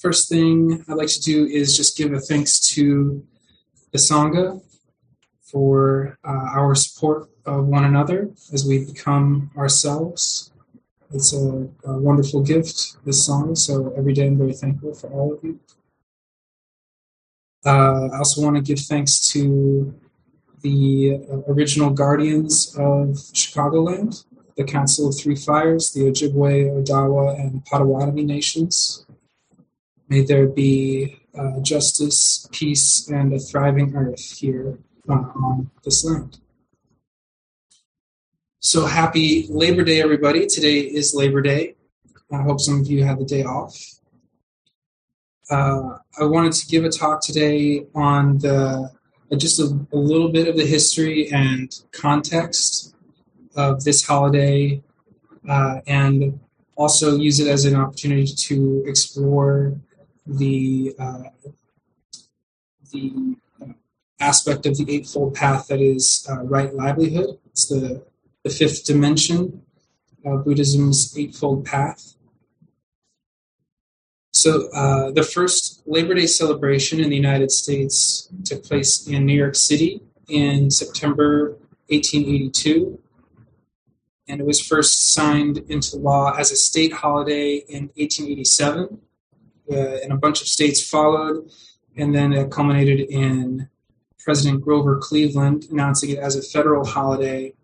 first thing I'd like to do is just give a thanks to the Sangha for uh, our support of one another as we become ourselves. It's a, a, wonderful gift, this Sangha, so every day I'm very thankful for all of you. Uh, I also want to give thanks to the uh, original guardians of Chicagoland, the Council of Three Fires, the Ojibwe, Odawa, and Potawatomi nations. May there be uh, justice, peace, and a thriving earth here uh, on this land. So happy Labor Day, everybody. Today is Labor Day. I hope some of you had the day off. Uh, I wanted to give a talk today on the uh, just a, a, little bit of the history and context of this holiday, uh, and also use it as an opportunity to explore the uh, the aspect of the Eightfold Path that is uh, right livelihood. It's the the fifth dimension of Buddhism's Eightfold Path. So, uh, the first Labor Day celebration in the United States took place in New York City in September 1882. And it was first signed into law as a state holiday in 1887. Uh, and a bunch of states followed. And then it culminated in President Grover Cleveland announcing it as a federal holiday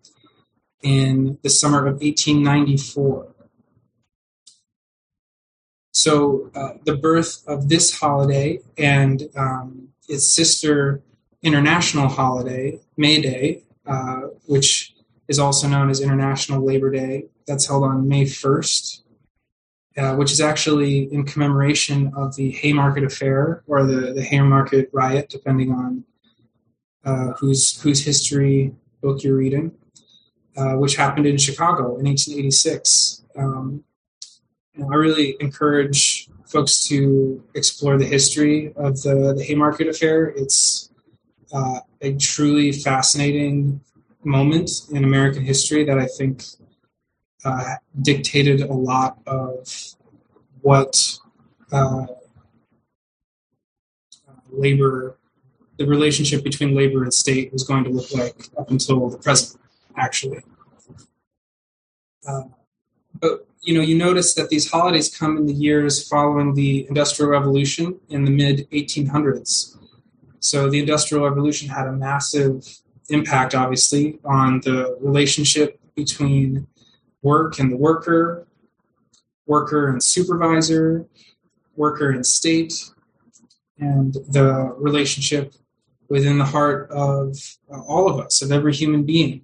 in the summer of 1894. So, uh, the birth of this holiday and um, its sister international holiday, May Day, uh, which is also known as International Labor Day, that's held on May 1st, uh, which is actually in commemoration of the Haymarket Affair or the, the Haymarket Riot, depending on uh, whose, whose history book you're reading. Uh, which happened in Chicago in 1886. Um, I really encourage folks to explore the history of the, the Haymarket Affair. It's uh, a truly fascinating moment in American history that I think uh, dictated a lot of what uh, labor, the relationship between labor and state was going to look like up until the present actually. Uh, but you know, you notice that these holidays come in the years following the Industrial Revolution in the mid 1800s. So the Industrial Revolution had a massive impact, obviously, on the relationship between work and the worker, worker and supervisor, worker and state, and the relationship within the heart of uh, all of us, of every human being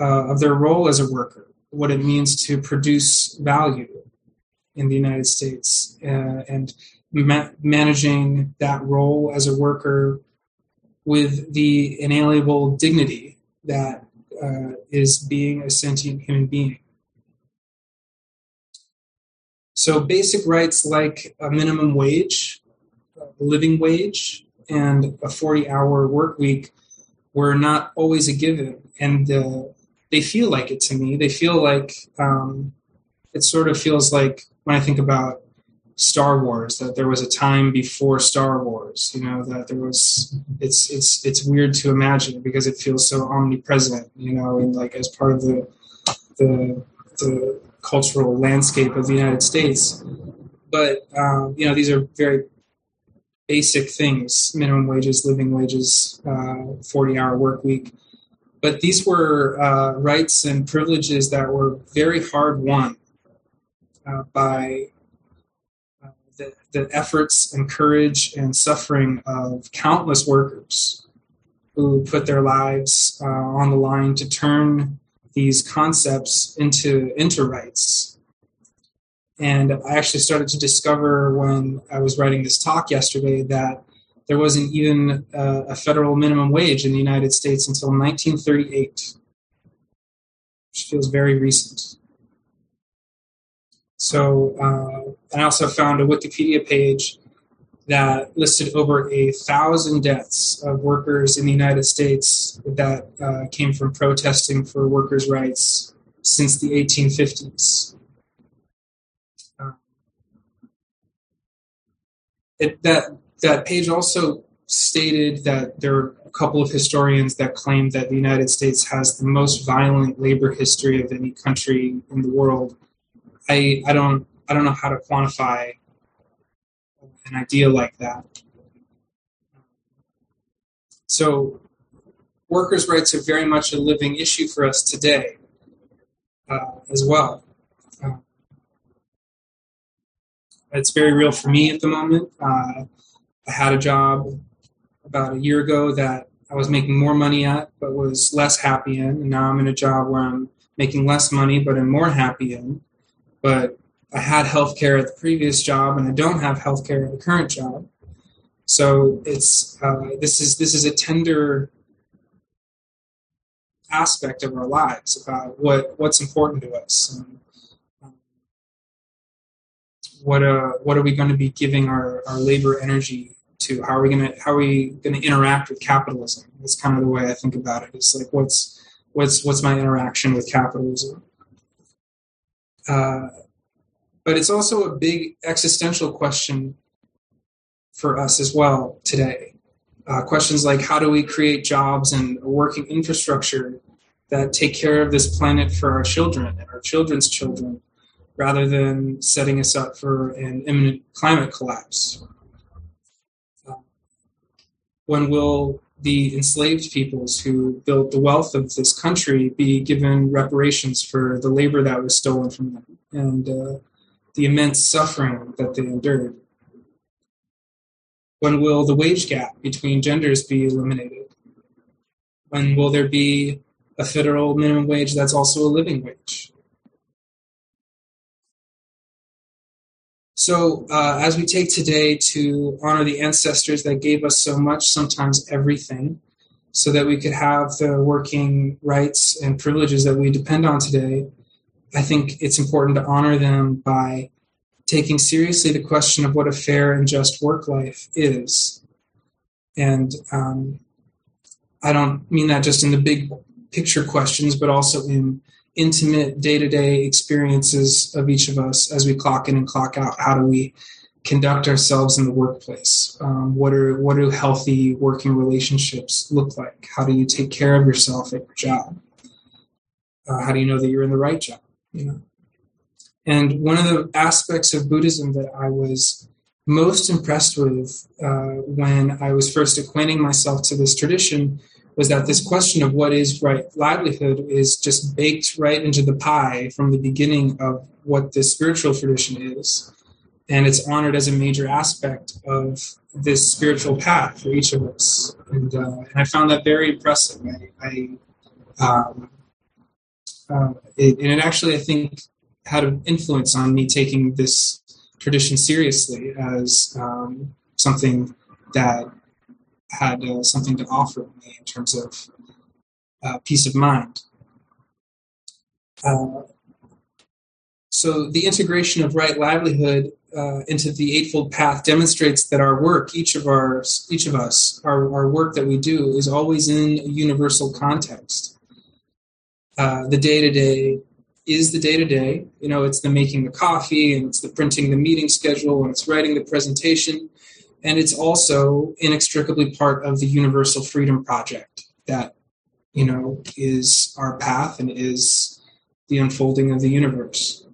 uh, of their role as a worker, what it means to produce value in the United States, uh, and ma- managing that role as a worker with the inalienable dignity that uh, is being a sentient human being. So, basic rights like a minimum wage, a living wage, and a 40 hour work week were not always a given. And the they feel like it to me. They feel like um, it sort of feels like when I think about Star Wars that there was a time before Star Wars. You know that there was. It's it's it's weird to imagine because it feels so omnipresent. You know, and like as part of the the the cultural landscape of the United States. But um, you know, these are very basic things: minimum wages, living wages, uh, forty-hour work week. But these were uh, rights and privileges that were very hard won uh, by uh, the, the, efforts and courage and suffering of countless workers who put their lives uh, on the line to turn these concepts into into rights. And I actually started to discover when I was writing this talk yesterday that there wasn't even a federal minimum wage in the United States until 1938, which feels very recent. So, uh, I also found a Wikipedia page that listed over a thousand deaths of workers in the United States that uh, came from protesting for workers' rights since the 1850s. Uh, it, that that page also stated that there are a couple of historians that claim that the United States has the most violent labor history of any country in the world. I I don't I don't know how to quantify an idea like that. So, workers' rights are very much a living issue for us today uh, as well. Uh, it's very real for me at the moment. Uh, I had a job about a year ago that I was making more money at, but was less happy in, and now I'm in a job where I'm making less money, but I'm more happy in. But I had health care at the previous job, and I don't have health care at the current job. So it's uh, this is this is a tender aspect of our lives about what what's important to us. And, um, what uh, what are we going to be giving our, our labor energy to? How are we going to how are we going to interact with capitalism? That's kind of the way I think about it. It's like what's what's what's my interaction with capitalism? Uh, but it's also a big existential question for us as well today. Uh, questions like how do we create jobs and a working infrastructure that take care of this planet for our children and our children's children rather than setting us up for an imminent climate collapse? Uh, when will the enslaved peoples who built the wealth of this country be given reparations for the labor that was stolen from them? And uh, the immense suffering that they endured? When will the wage gap between genders be eliminated? When will there be a federal minimum wage that's also a living wage? So, uh, as we take today to honor the ancestors that gave us so much, sometimes everything, so that we could have the working rights and privileges that we depend on today, I think it's important to honor them by taking seriously the question of what a fair and just work life is. And um, I don't mean that just in the big picture questions, but also in intimate day to day experiences of each of us as we clock in and clock out. How do we conduct ourselves in the workplace? Um, what are what do healthy working relationships look like? How do you take care of yourself at your job? Uh, how do you know that you're in the right job? You know. And one of the aspects of Buddhism that I was most impressed with uh, when I was first acquainting myself to this tradition was that this question of what is right livelihood is just baked right into the pie from the beginning of what this spiritual tradition is. And it's honored as a major aspect of this spiritual path for each of us. And, uh, and I found that very impressive. I, I um, uh, it, and it actually, I think, had an influence on me taking this tradition seriously as um, something that had uh, something to offer me in terms of uh, peace of mind. Uh, so the integration of right livelihood uh, into the Eightfold Path demonstrates that our work, each of our, each of us, our, our work that we do, is always in a universal context. Uh, the day to day is the day to day. You know, it's the making the coffee and it's the printing the meeting schedule and it's writing the presentation. And it's also inextricably part of the Universal Freedom Project that, you know, is our path and is the unfolding of the universe.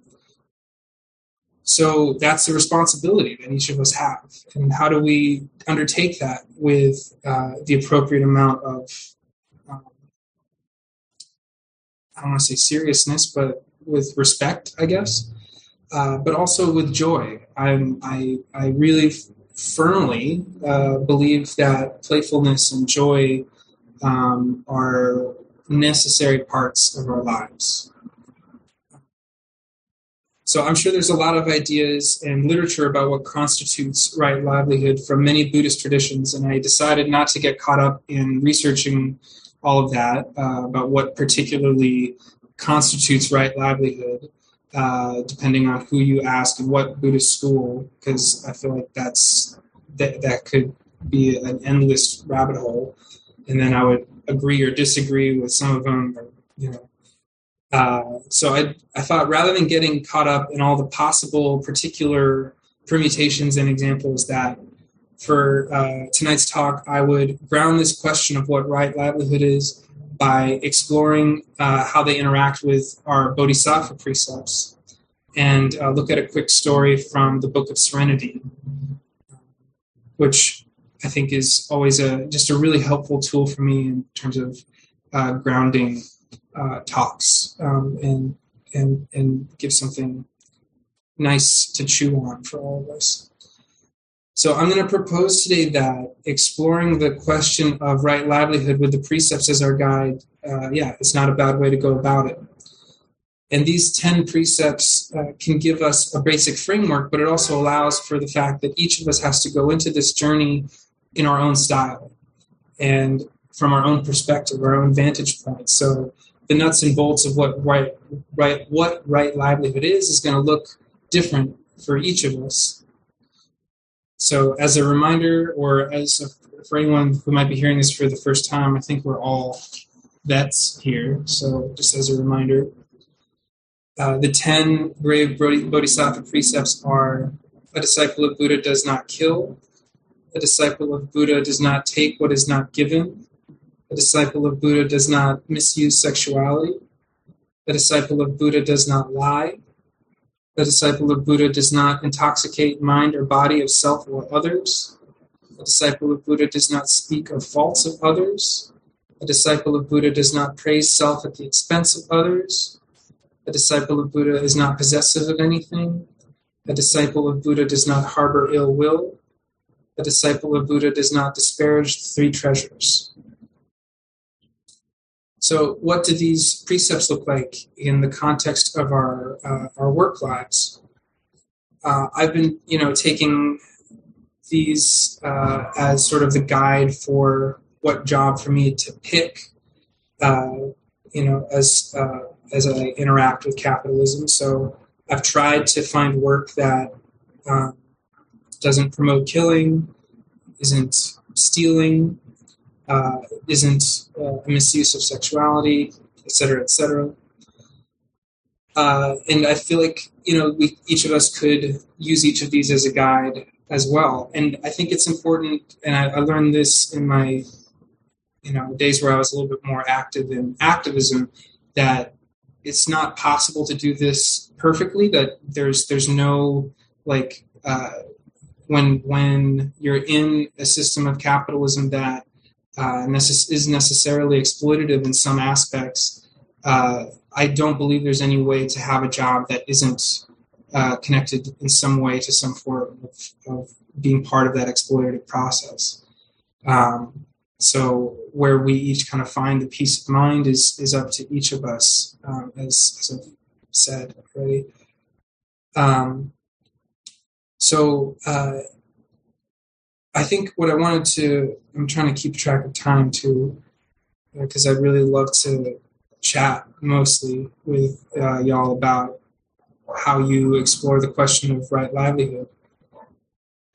So that's the responsibility that each of us have. And how do we undertake that with uh, the appropriate amount of I don't want to say seriousness, but with respect, I guess, uh, but also with joy. I'm, I, I really firmly uh, believe that playfulness and joy um, are necessary parts of our lives. So I'm sure there's a lot of ideas and literature about what constitutes right livelihood from many Buddhist traditions, and I decided not to get caught up in researching all of that uh, about what particularly constitutes right livelihood, uh, depending on who you ask and what Buddhist school, because I feel like that's that that could be an endless rabbit hole, and then I would agree or disagree with some of them, or you know uh, so I, I thought rather than getting caught up in all the possible particular permutations and examples that for uh, tonight's talk, I would ground this question of what right livelihood is by exploring uh, how they interact with our bodhisattva precepts and uh, look at a quick story from the Book of Serenity, which I think is always a just a really helpful tool for me in terms of uh, grounding uh, talks um, and and and give something nice to chew on for all of us. So I'm going to propose today that exploring the question of right livelihood with the precepts as our guide, uh, yeah, it's not a bad way to go about it. And these 10 precepts uh, can give us a basic framework, but it also allows for the fact that each of us has to go into this journey in our own style and from our own perspective, our own vantage point. So the nuts and bolts of what right, right, what right livelihood is is going to look different for each of us. So, as a reminder, or as a, for anyone who might be hearing this for the first time, I think we're all vets here. So, just as a reminder, uh, the ten grave bodhisattva precepts are: a disciple of Buddha does not kill. A disciple of Buddha does not take what is not given. A disciple of Buddha does not misuse sexuality. A disciple of Buddha does not lie. A disciple of Buddha does not intoxicate mind or body of self or others. A disciple of Buddha does not speak of faults of others. A disciple of Buddha does not praise self at the expense of others. A disciple of Buddha is not possessive of anything. A disciple of Buddha does not harbor ill will. A disciple of Buddha does not disparage the three treasures. So, what do these precepts look like in the context of our uh, our work lives? Uh, I've been, you know, taking these uh, as sort of the guide for what job for me to pick, uh, you know, as uh, as I interact with capitalism. So, I've tried to find work that um, doesn't promote killing, isn't stealing, uh, isn't uh, a misuse of sexuality, et cetera, et cetera. Uh, and I feel like you know we each of us could use each of these as a guide as well. And I think it's important, and I, I learned this in my you know days where I was a little bit more active in activism that it's not possible to do this perfectly. That there's there's no like uh, when when you're in a system of capitalism that uh, necess- is necessarily exploitative in some aspects, uh, I don't believe there's any way to have a job that isn't uh, connected in some way to some form of, of, being part of that exploitative process. Um, so where we each kind of find the peace of mind is is up to each of us, um, as, as I've said already. Um, so uh, I think what I wanted to, I'm trying to keep track of time too, because uh, I'd really love to chat mostly with uh, y'all about how you explore the question of right livelihood.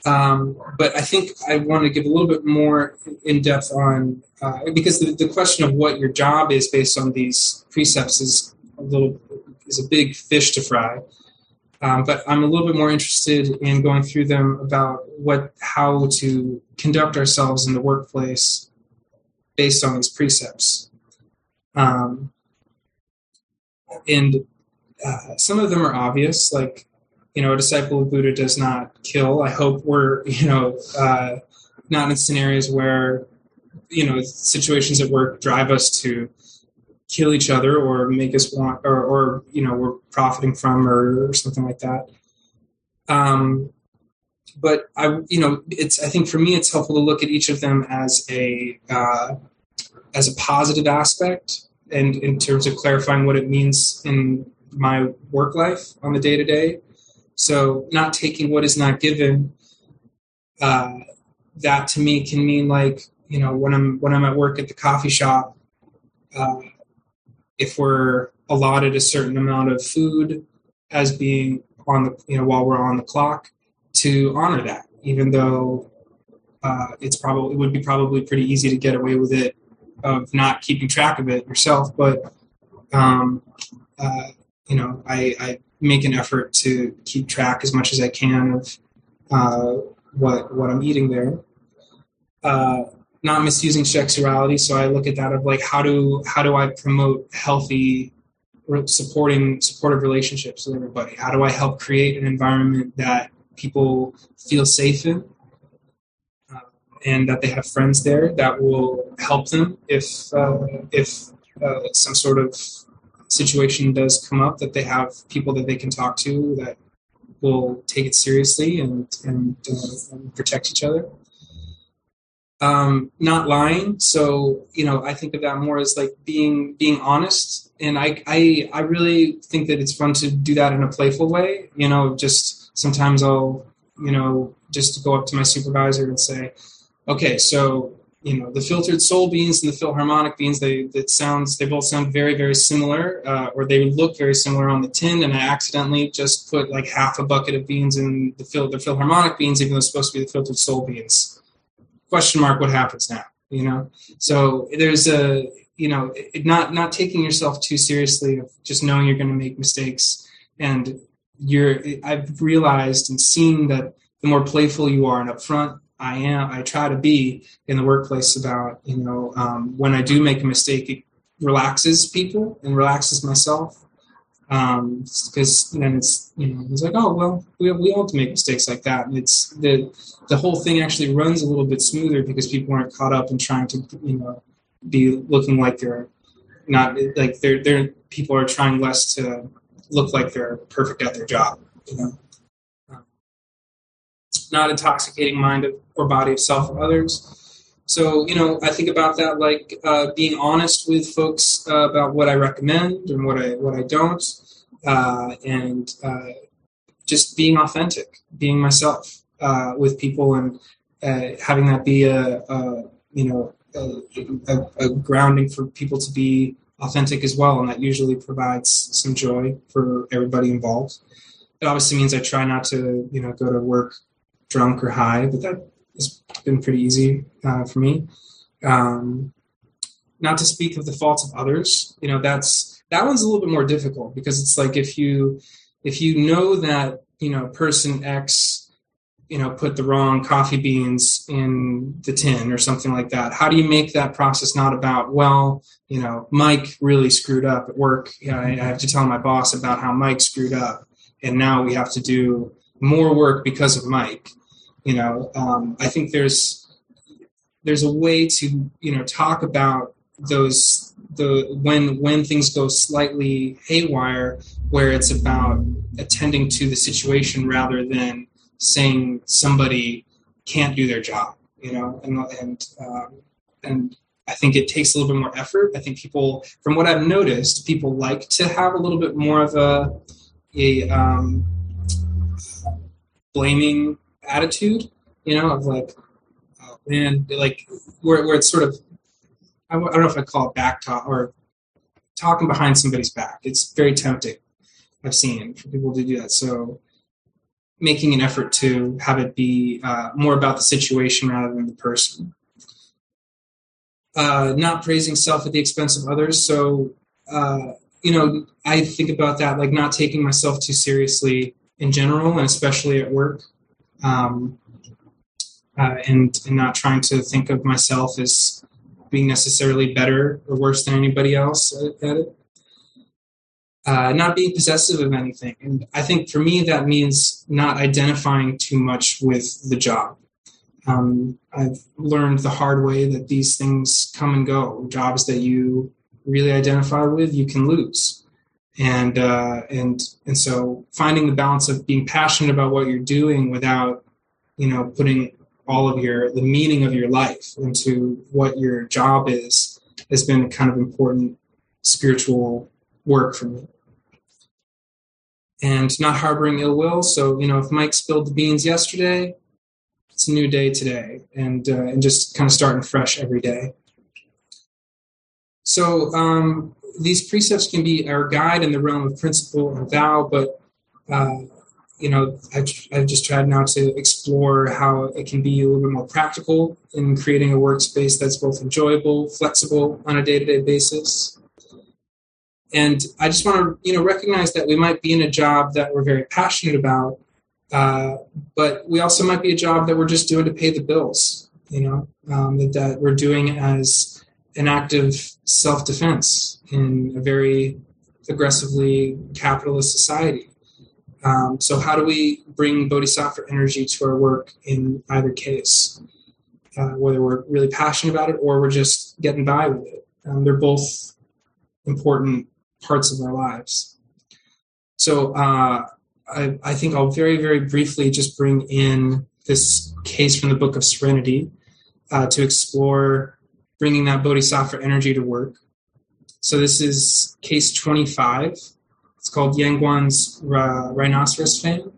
Um, but I think I want to give a little bit more in depth on uh, because the, the question of what your job is based on these precepts is a little is a big fish to fry. Um, but I'm a little bit more interested in going through them about what how to conduct ourselves in the workplace based on these precepts. Um, and uh, some of them are obvious, like you know, a disciple of Buddha does not kill. I hope we're you know uh, not in scenarios where you know situations at work drive us to kill each other or make us want or, or you know we're profiting from or, or something like that um, but i you know it's i think for me it's helpful to look at each of them as a uh, as a positive aspect and in terms of clarifying what it means in my work life on the day to day. So not taking what is not given, uh, that to me can mean like you know when I'm when I'm at work at the coffee shop, uh, if we're allotted a certain amount of food as being on the you know while we're on the clock to honor that, even though uh, it's probably it would be probably pretty easy to get away with it of not keeping track of it yourself, but um, uh, you know I, I, make an effort to keep track as much as I can of uh, what what I'm eating there. Not misusing sexuality, so I look at that of like how do how do I promote healthy supporting supportive relationships with everybody? How do I help create an environment that people feel safe in, uh, and that they have friends there that will help them if uh, if uh, some sort of situation does come up, that they have people that they can talk to that will take it seriously and and, uh, and protect each other. Um, not lying. So you know, I think of that more as like being being honest, and I I I really think that it's fun to do that in a playful way. You know, just sometimes I'll you know just go up to my supervisor and say, okay, so you know the filtered soul beans and the philharmonic beans they that sounds they both sound very very similar uh, or they look very similar on the tin and i accidentally just put like half a bucket of beans in the fil- the philharmonic beans even though it's supposed to be the filtered soul beans question mark what happens now you know so there's a you know it, not not taking yourself too seriously of just knowing you're going to make mistakes and you're i've realized and seen that the more playful you are and upfront I am, I try to be in the workplace about, you know, um, when I do make a mistake, it relaxes people and relaxes myself. Um, because then it's, you know, it's like, oh, well, we, we all make mistakes like that. And it's the, the whole thing actually runs a little bit smoother because people aren't caught up in trying to, you know, be looking like they're not like they're, they're, people are trying less to look like they're perfect at their job, you know not intoxicating mind or body of self or others. So, you know, I think about that like uh, being honest with folks uh, about what I recommend and what I what I don't, uh, and uh, just being authentic, being myself uh, with people, and uh, having that be a, a you know a, a, a grounding for people to be authentic as well, and that usually provides some joy for everybody involved. It obviously means I try not to, you know, go to work drunk or high, but that has been pretty easy uh, for me. Um, not to speak of the faults of others, you know, that's that one's a little bit more difficult because it's like if you if you know that you know person X you know put the wrong coffee beans in the tin or something like that how do you make that process not about well you know mike really screwed up at work you know, I, have to tell my boss about how mike screwed up and now we have to do more work because of Mike. You know, um, I think there's there's a way to you know talk about those the when when things go slightly haywire where it's about attending to the situation rather than saying somebody can't do their job you know and and um, and I think it takes a little bit more effort. I think people, from what I've noticed, people like to have a little bit more of a a um, blaming attitude, you know, of like, oh, man, like where, where it's sort of, I, don't know if I call it back talk or talking behind somebody's back. It's very tempting. I've seen for people to do that. So making an effort to have it be uh, more about the situation rather than the person. Uh, not praising self at the expense of others. So, uh, you know, I think about that like not taking myself too seriously in general, and especially at work, um, uh, and and not trying to think of myself as being necessarily better or worse than anybody else at, it. Uh, not being possessive of anything, and I think for me that means not identifying too much with the job. Um, I've learned the hard way that these things come and go. Jobs that you really identify with, you can lose and uh, and and so finding the balance of being passionate about what you're doing without you know putting all of your the meaning of your life into what your job is has been kind of important spiritual work for me and not harboring ill will. So, you know, if Mike spilled the beans yesterday, it's a new day today, and uh, and just kind of starting fresh every day. So um, these precepts can be our guide in the realm of principle and vow, but uh, you know, I, I've just tried now to explore how it can be a little bit more practical in creating a workspace that's both enjoyable, flexible on a day-to-day basis. And I just want to, you know, recognize that we might be in a job that we're very passionate about, uh, but we also might be a job that we're just doing to pay the bills. You know, um, that, that we're doing as an act of self-defense in a very aggressively capitalist society. Um, so, how do we bring bodhisattva energy to our work in either case? Uh, whether we're really passionate about it or we're just getting by with it. Um, they're both important parts of our lives. So, uh, I, I, think I'll very, very briefly just bring in this case from the Book of Serenity uh, to explore bringing that bodhisattva energy to work. So, this is case 25 it's called Yangguan's uh, Rhinoceros Fan.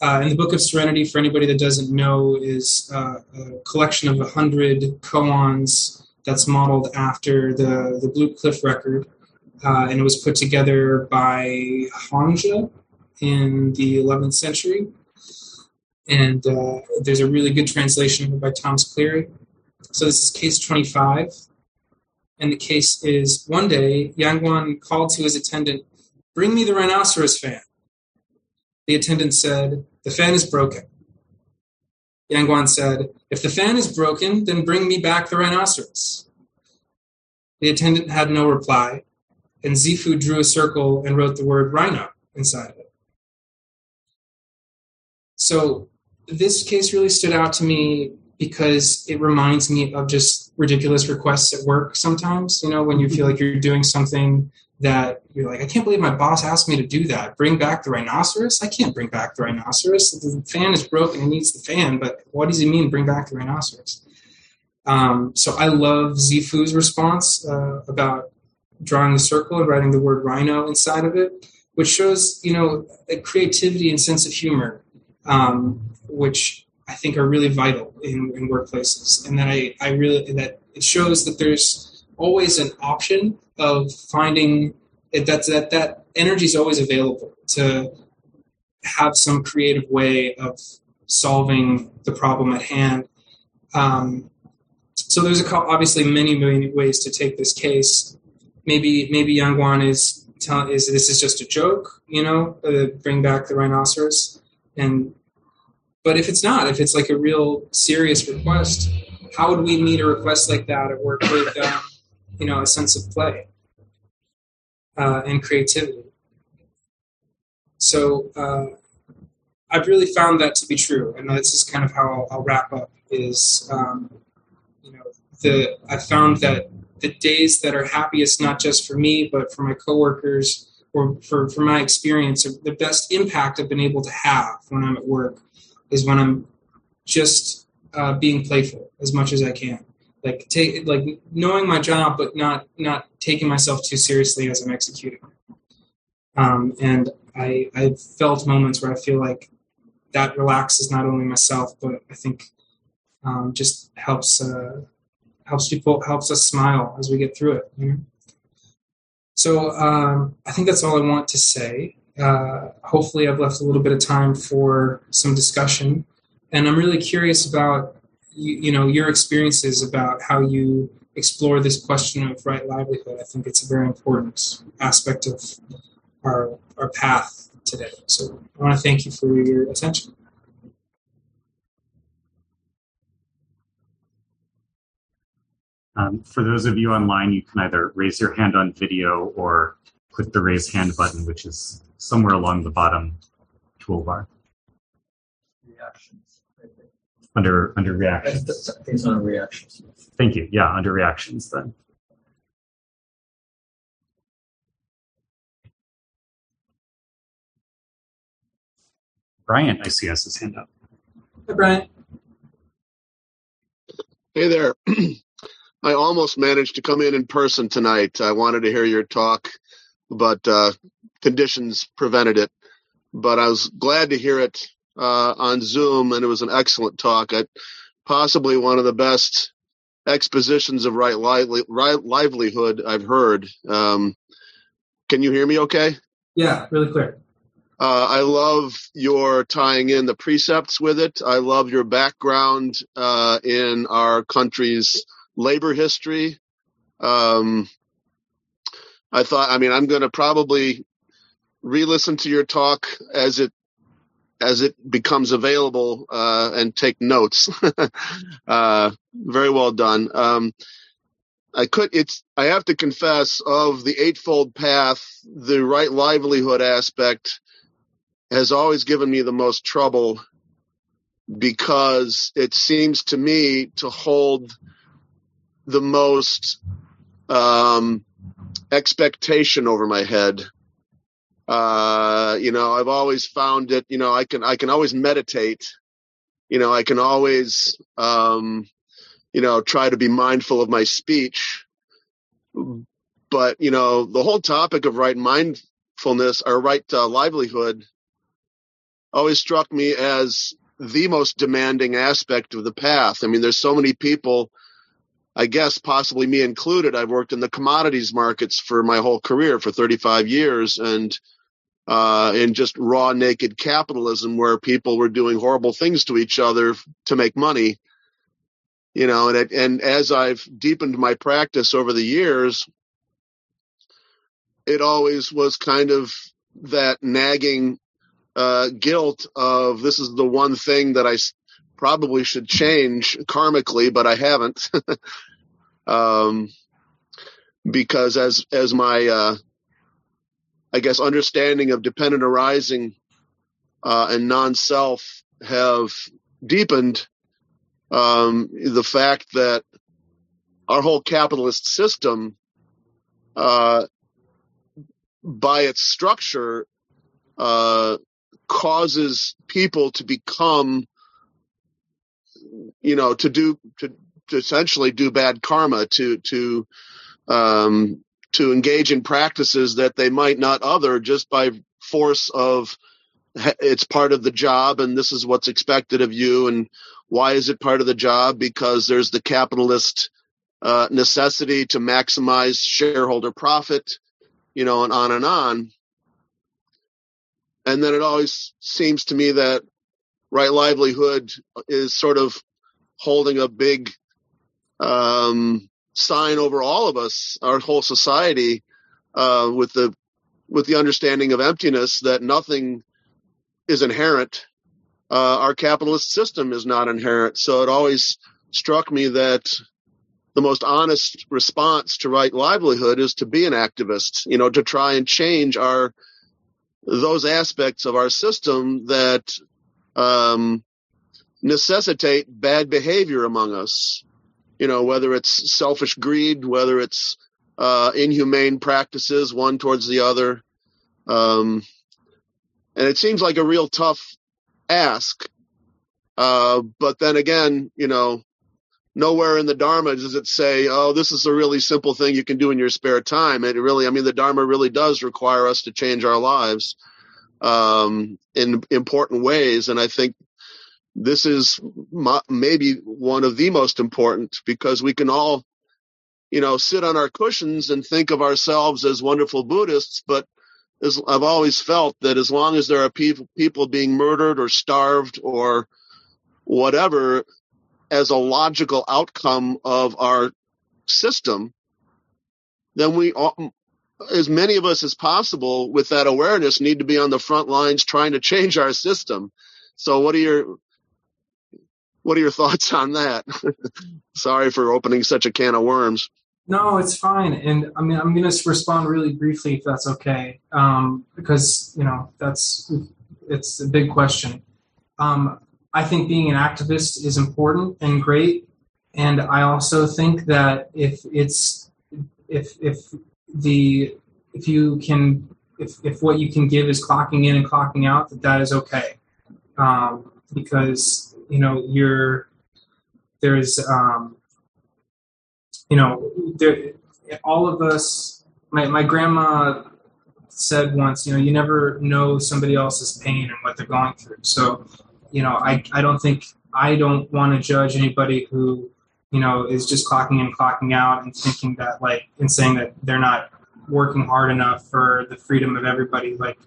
Uh, in the Book of Serenity, for anybody that doesn't know, is uh, a collection of a hundred koans that's modeled after the, the Blue Cliff record. Uh, and it was put together by Hongzhi in the 11th century. And uh, there's a really good translation by Thomas Cleary. So this is case 25. And the case is one day, Yangguan called to his attendant, Bring me the rhinoceros fan. The attendant said, The fan is broken. Yangguan said, If the fan is broken, then bring me back the rhinoceros. The attendant had no reply, and Zifu drew a circle and wrote the word rhino inside of it. So this case really stood out to me because it reminds me of just ridiculous requests at work sometimes. You know, when you feel like you're doing something that you're like, I can't believe my boss asked me to do that. Bring back the rhinoceros? I can't bring back the rhinoceros. The fan is broken. It needs the fan. But what does he mean, bring back the rhinoceros? Um, so I love Zifu's response uh, about drawing the circle and writing the word rhino inside of it, which shows, you know, a creativity and sense of humor, um, which I think are really vital in, in workplaces, and that I, I really that it shows that there's always an option of finding it, that that that energy is always available to have some creative way of solving the problem at hand. Um, so there's a obviously many many ways to take this case. Maybe maybe Yangguan is telling is this is just a joke, you know, uh, bring back the rhinoceros, and but if it's not, if it's like a real serious request, how would we meet a request like that at work with, um, you know, a sense of play uh, and creativity? So uh, I've really found that to be true, and this is kind of how I'll, I'll wrap up. Is um, you know, the I found that the days that are happiest, not just for me, but for my coworkers or for, for my experience, the best impact I've been able to have when I'm at work is when I'm just uh, being playful as much as I can. Like take like knowing my job, but not not taking myself too seriously as I'm executing. Um, and I I felt moments where I feel like that relaxes not only myself, but I think um, just helps uh, helps people helps us smile as we get through it. You know? So um, I think that's all I want to say uh, hopefully I've left a little bit of time for some discussion. And I'm really curious about you, you, know your experiences about how you explore this question of right livelihood. I think it's a very important aspect of our our path today. So I want to thank you for your attention. Um, for those of you online, you can either raise your hand on video or click the raise hand button, which is somewhere along the bottom toolbar. Reactions. Under under reactions. It's on reactions. Thank you. Yeah, under reactions then. Brian, I see has his hand up. Hi, Brian. Hey there. I almost managed to come in in person tonight. I wanted to hear your talk, but uh, conditions prevented it. But I was glad to hear it uh, on Zoom, and it was an excellent talk. I, possibly one of the best expositions of right, lively, right livelihood I've heard. Um, can you hear me okay? Yeah, really clear. Uh, I love your tying in the precepts with it. I love your background uh, in our country's labor history. Um, I thought, I mean, I'm going to probably re-listen to your talk as it as it becomes available uh, and take notes. uh, very well done. Um, I could. It's. I have to confess, of the eightfold path, the right livelihood aspect has always given me the most trouble because it seems to me to hold the most um, expectation over my head. Uh, you know, I've always found it. You know, I can I can always meditate. You know, I can always um, you know try to be mindful of my speech. But you know, the whole topic of right mindfulness or right uh, livelihood always struck me as the most demanding aspect of the path. I mean, there's so many people I guess possibly me included, I've worked in the commodities markets for my whole career for 35 years and uh, in just raw naked capitalism where people were doing horrible things to each other to make money. You know, and and as I've deepened my practice over the years, it always was kind of that nagging uh, guilt of this is the one thing that I probably should change karmically, but I haven't. um, because as as my uh, I guess understanding of dependent arising uh, and non-self have deepened, um, the fact that our whole capitalist system, uh, by its structure, uh, causes people to become you know, to do to, to essentially do bad karma, to to um, to engage in practices that they might not other just by force of it's part of the job and this is what's expected of you and why is it part of the job? Because there's the capitalist uh, necessity to maximize shareholder profit you know and on and on. And then it always seems to me that right livelihood is sort of holding a big um, sign over all of us, our whole society, uh, with the with the understanding of emptiness that nothing is inherent. Uh, our capitalist system is not inherent. So it always struck me that the most honest response to right livelihood is to be an activist, you know, to try and change our those aspects of our system that um, necessitate bad behavior among us. You know, whether it's selfish greed, whether it's uh, inhumane practices, one towards the other. Um, and it seems like a real tough ask. Uh, but then again, you know, nowhere in the Dharma does it say, oh, this is a really simple thing you can do in your spare time. It really, I mean, the Dharma really does require us to change our lives um, in important ways. And I think this is maybe one of the most important because we can all, you know, sit on our cushions and think of ourselves as wonderful Buddhists, but as I've always felt that as long as there are people people being murdered or starved or whatever as a logical outcome of our system, then we all, as many of us as possible with that awareness need to be on the front lines trying to change our system. So what are your what are your thoughts on that? Sorry for opening such a can of worms. No, it's fine. And I mean, I'm going to respond really briefly if that's okay, um, because you know that's it's a big question. Um, I think being an activist is important and great, and I also think that if it's if if the if you can if if what you can give is clocking in and clocking out, that that is okay, um, because you know you're there's um, you know there all of us my, my grandma said once, you know, you never know somebody else's pain and what they're going through. So, you know, I, I don't think I don't want to judge anybody who, you know, is just clocking in, clocking out, and thinking that like and saying that they're not working hard enough for the freedom of everybody. Like,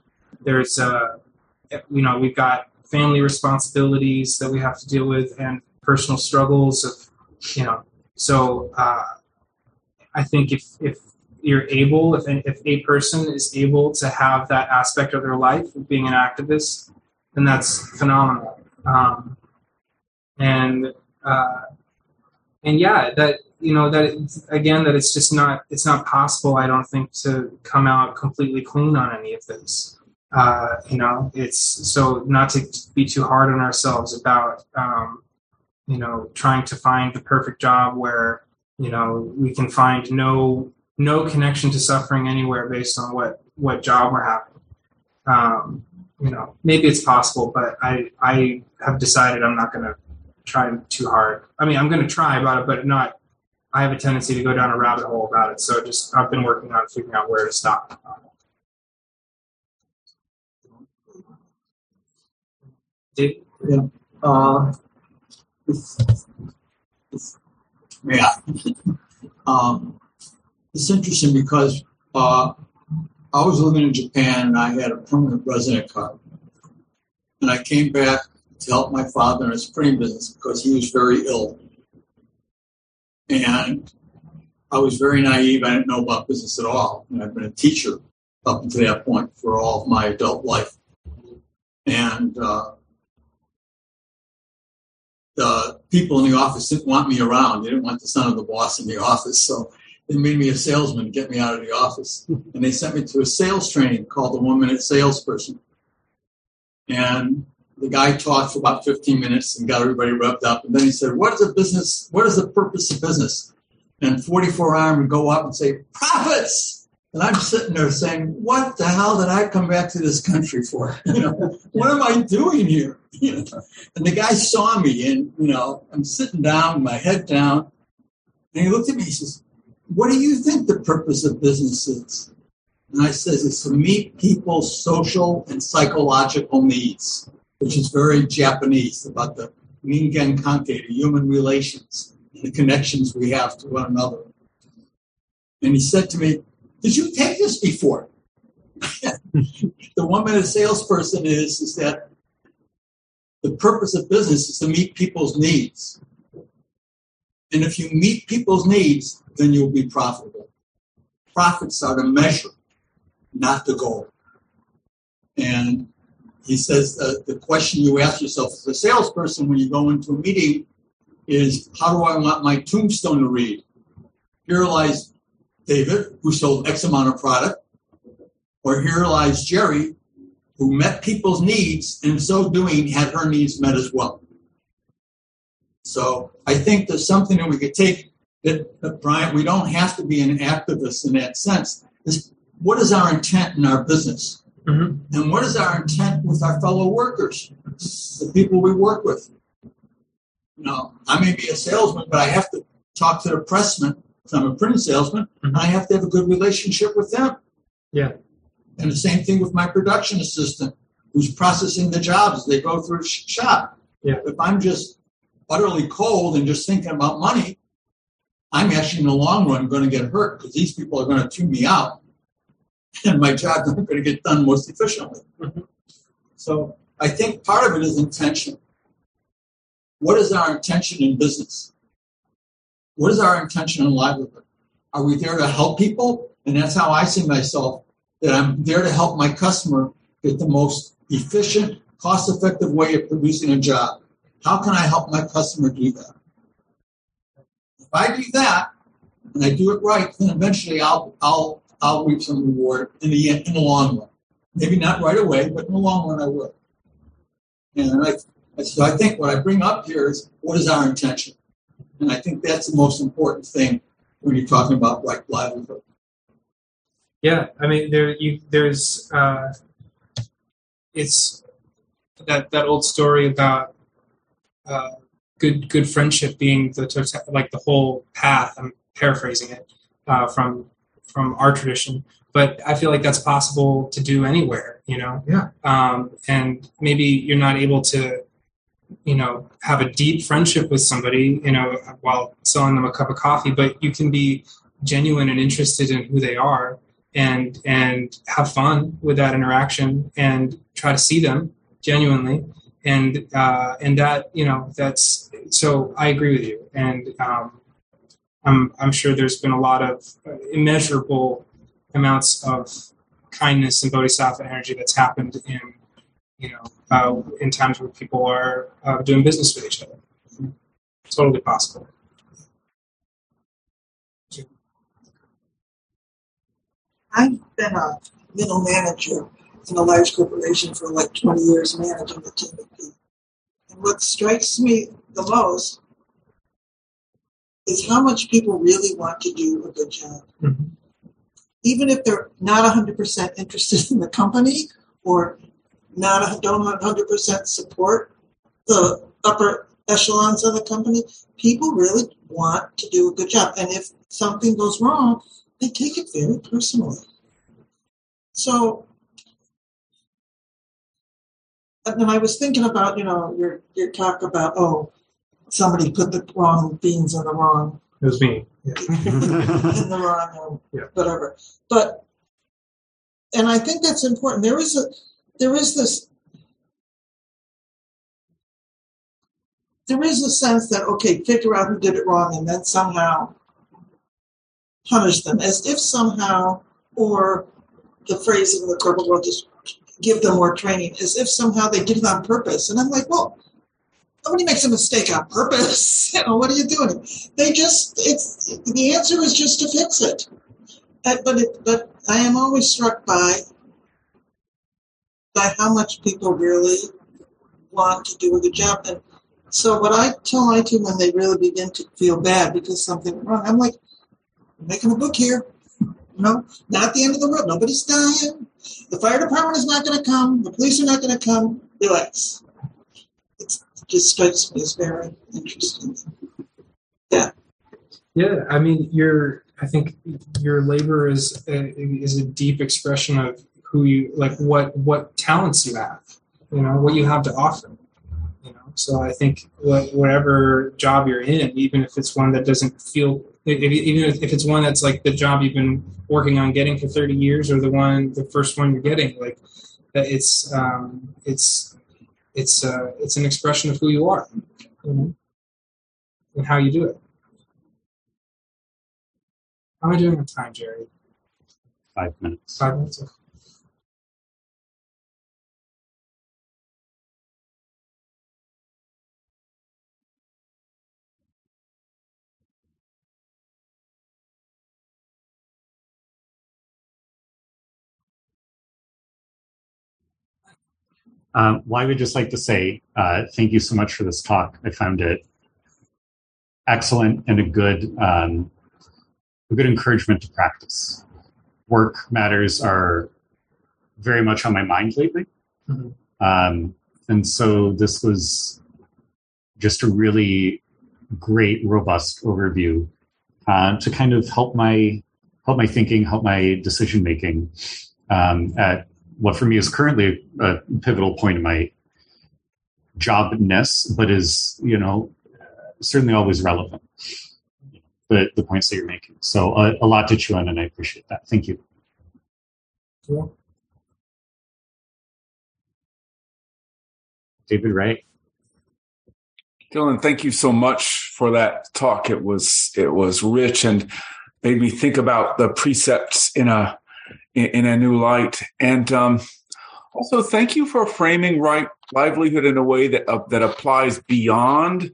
there's, uh, you know, we've got family responsibilities that we have to deal with and personal struggles of, you know, so uh, I think if if you're able, if if a person is able to have that aspect of their life of being an activist, then that's phenomenal. Um, and uh, and yeah, that you know that again that it's just not it's not possible. I don't think to come out completely clean on any of this. Uh, you know, it's so not to be too hard on ourselves about um, you know trying to find the perfect job where you know we can find no no connection to suffering anywhere based on what what job we're having. Um, you know, maybe it's possible, but I I have decided I'm not going to try too hard. I mean, I'm going to try about it, but not. I have a tendency to go down a rabbit hole about it. So just I've been working on figuring out where to stop. Yeah. Uh, yeah. um, it's interesting because uh, I was living in Japan and I had a permanent resident card. And I came back to help my father in his printing business because he was very ill. And I was very naive. I didn't know about business at all. And I've been a teacher up until that point for all of my adult life. And uh, the people in the office didn't want me around. They didn't want the son of the boss in the office. So they made me a salesman to get me out of the office. And they sent me to a sales training called the One Minute Salesperson. And the guy talked for about 15 minutes and got everybody revved up. And then he said, What is a business? What is the purpose of business? And 44 Arm would go up and say, Profits! And I'm sitting there saying, What the hell did I come back to this country for? What am I doing here? And the guy saw me and, you know, I'm sitting down, my head down, and he looked at me, he says, What do you think the purpose of business is? And I says, It's to meet people's social and psychological needs which is very Japanese about the ningen kankei, the human relations, the connections we have to one another. And he said to me, Did you take this before? the one minute salesperson is, is that the purpose of business is to meet people's needs. And if you meet people's needs, then you'll be profitable. Profits are the measure, not the goal. And he says uh, the question you ask yourself as a salesperson when you go into a meeting is how do I want my tombstone to read? Here lies David, who sold X amount of product, or here lies Jerry, who met people's needs and in so doing had her needs met as well. So I think there's something that we could take that, that Brian, we don't have to be an activist in that sense. Is what is our intent in our business? Mm-hmm. And what is our intent with our fellow workers, the people we work with? You know, I may be a salesman, but I have to talk to the pressman I'm a printing salesman. Mm-hmm. I have to have a good relationship with them. Yeah. And the same thing with my production assistant who's processing the jobs they go through shop. Yeah. If I'm just utterly cold and just thinking about money, I'm actually in the long run going to get hurt because these people are going to tune me out and my job's not going to get done most efficiently. Mm-hmm. So I think part of it is intention. What is our intention in business? What is our intention in livelihood? Are we there to help people? And that's how I see myself, that I'm there to help my customer get the most efficient, cost effective way of producing a job. How can I help my customer do that? If I do that, and I do it right, then eventually I'll, I'll I'll reap some reward in the in the long run. Maybe not right away, but in the long run, I will. And I, so I think what I bring up here is what is our intention, and I think that's the most important thing when you're talking about like livelihood. Yeah, I mean there you there's uh, it's that that old story about uh, good good friendship being the tota-, like the whole path. I'm paraphrasing it uh, from from our tradition. but I feel like that's possible to do anywhere, you know? Yeah. Um, and maybe you're not able to, you know, have a deep friendship with somebody, you know, while selling them a cup of coffee, but you can be genuine and interested in who they are and and have fun with that interaction and try to see them genuinely. And uh, and that you know that's so I agree with you. And um, I'm I'm sure there's been a lot of immeasurable amounts of kindness and bodhisattva energy that's happened in you know uh, in times where people are uh, doing business with each other. Totally possible. I've been a middle manager in a large corporation for like 20 years, managing a team of people. And what strikes me the most is how much people really want to do a good job. Mm-hmm. Even if they're not 100% interested in the company or not don't 100% support the upper echelons of the company, people really want to do a good job. And if something goes wrong, they take it very personally. So, and I was thinking about, you know, your your talk about, oh, somebody put the wrong beans in the wrong It was me. Yeah. in the wrong Yeah. whatever. But and I think that's important. There is a there is this there is a sense that okay, figure out who did it wrong and then somehow punish them, as if somehow, or the phrase in the corporate world, just give them more training, as if somehow they did it on purpose. And I'm like, well, nobody makes a mistake on purpose. you know, what are you doing? They just it's the answer is just to fix it. But it, but I am always struck by by how much people really want to do a good job. And so what I tell my team when they really begin to feel bad because something went wrong, I'm like, I'm making a book here. You know, not the end of the world. Nobody's dying. The fire department is not going to come. The police are not going to come. Relax. It's, it just strikes me as very interesting. Yeah. Yeah, I mean, your I think your labor is a, is a deep expression of who you like, what what talents you have, you know, what you have to offer. You know, so I think what, whatever job you're in, even if it's one that doesn't feel, if, even if it's one that's like the job you've been working on getting for 30 years, or the one the first one you're getting, like that, it's um, it's it's uh, it's an expression of who you are, you know, and how you do it. How am I doing on time, Jerry? Five minutes. Five minutes. Um, well, I would just like to say uh, thank you so much for this talk. I found it excellent and a good um, a good encouragement to practice. Work matters are very much on my mind lately, Mhm. um, and so this was just a really great, robust overview uh, to kind of help my help my thinking, help my decision making um, at what for me is currently a pivotal point in my jobness, but is you know certainly always relevant. The the points that you're making. So uh, a lot to chew on, and I appreciate that. Thank you. Cool. David Wright. Dylan, thank you so much for that talk. It was it was rich and made me think about the precepts in a in, in a new light. And um, also, thank you for framing right livelihood in a way that uh, that applies beyond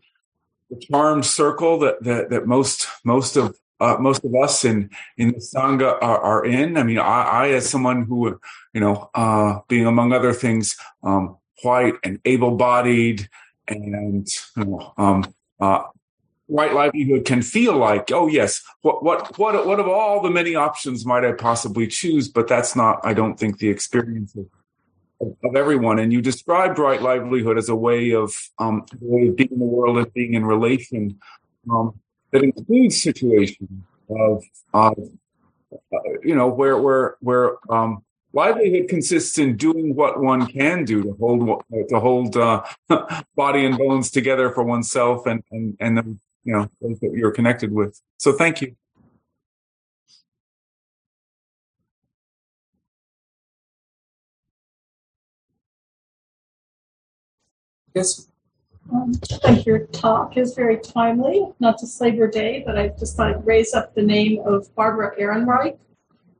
the charmed circle that that, that most most of uh, most of us in in the sangha are, are in. I mean, I, I as someone who you know, uh, being among other things, um, white and able-bodied and you know, um, uh, white livelihood can feel like, oh yes, what what what what of all the many options might I possibly choose? But that's not, I don't think, the experience of, of, everyone. And you described right livelihood as a way of um, way of being in the world and being in relation um, that includes situations of of you know, where where where um, livelihood consists in doing what one can do to hold to hold uh, body and bones together for oneself and and and you know those that you're connected with. So thank you. Yes. Um, think your talk is very timely, not just Labor Day, but I just thought I'd raise up the name of Barbara Ehrenreich,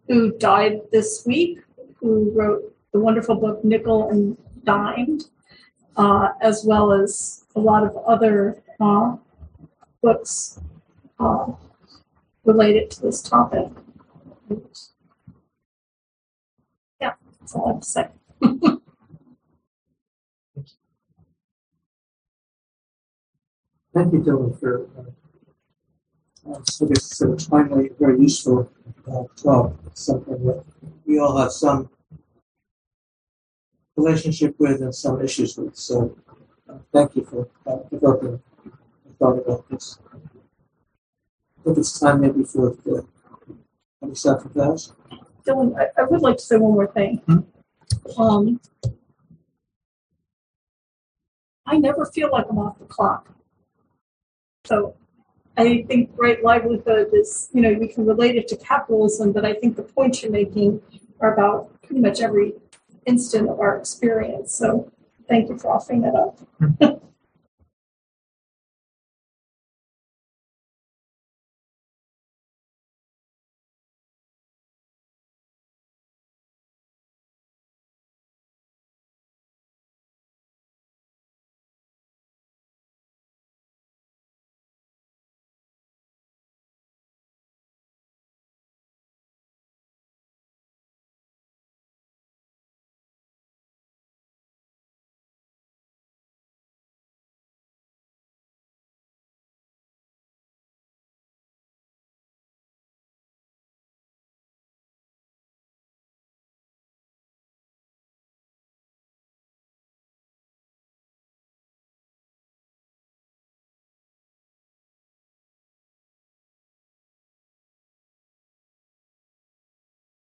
who died this week, who wrote the wonderful book Nickel and Dimed, uh, as well as a lot of other uh, books uh, related to this topic. Yeah, that's all I have to say. Thank you, Dylan, for uh, so this is a timely, very useful uh, talk. Something that we all have some relationship with and some issues with. So, uh, thank you for uh, developing thought about this. I think it's time maybe for the any sacrifice. Dylan, I, I would like to say one more thing. Um, I never feel like I'm off the clock. So I think right livelihood is, you know, we can relate it to capitalism, but I think the points you're making are about pretty much every instant of our experience. So thank you for offering that up.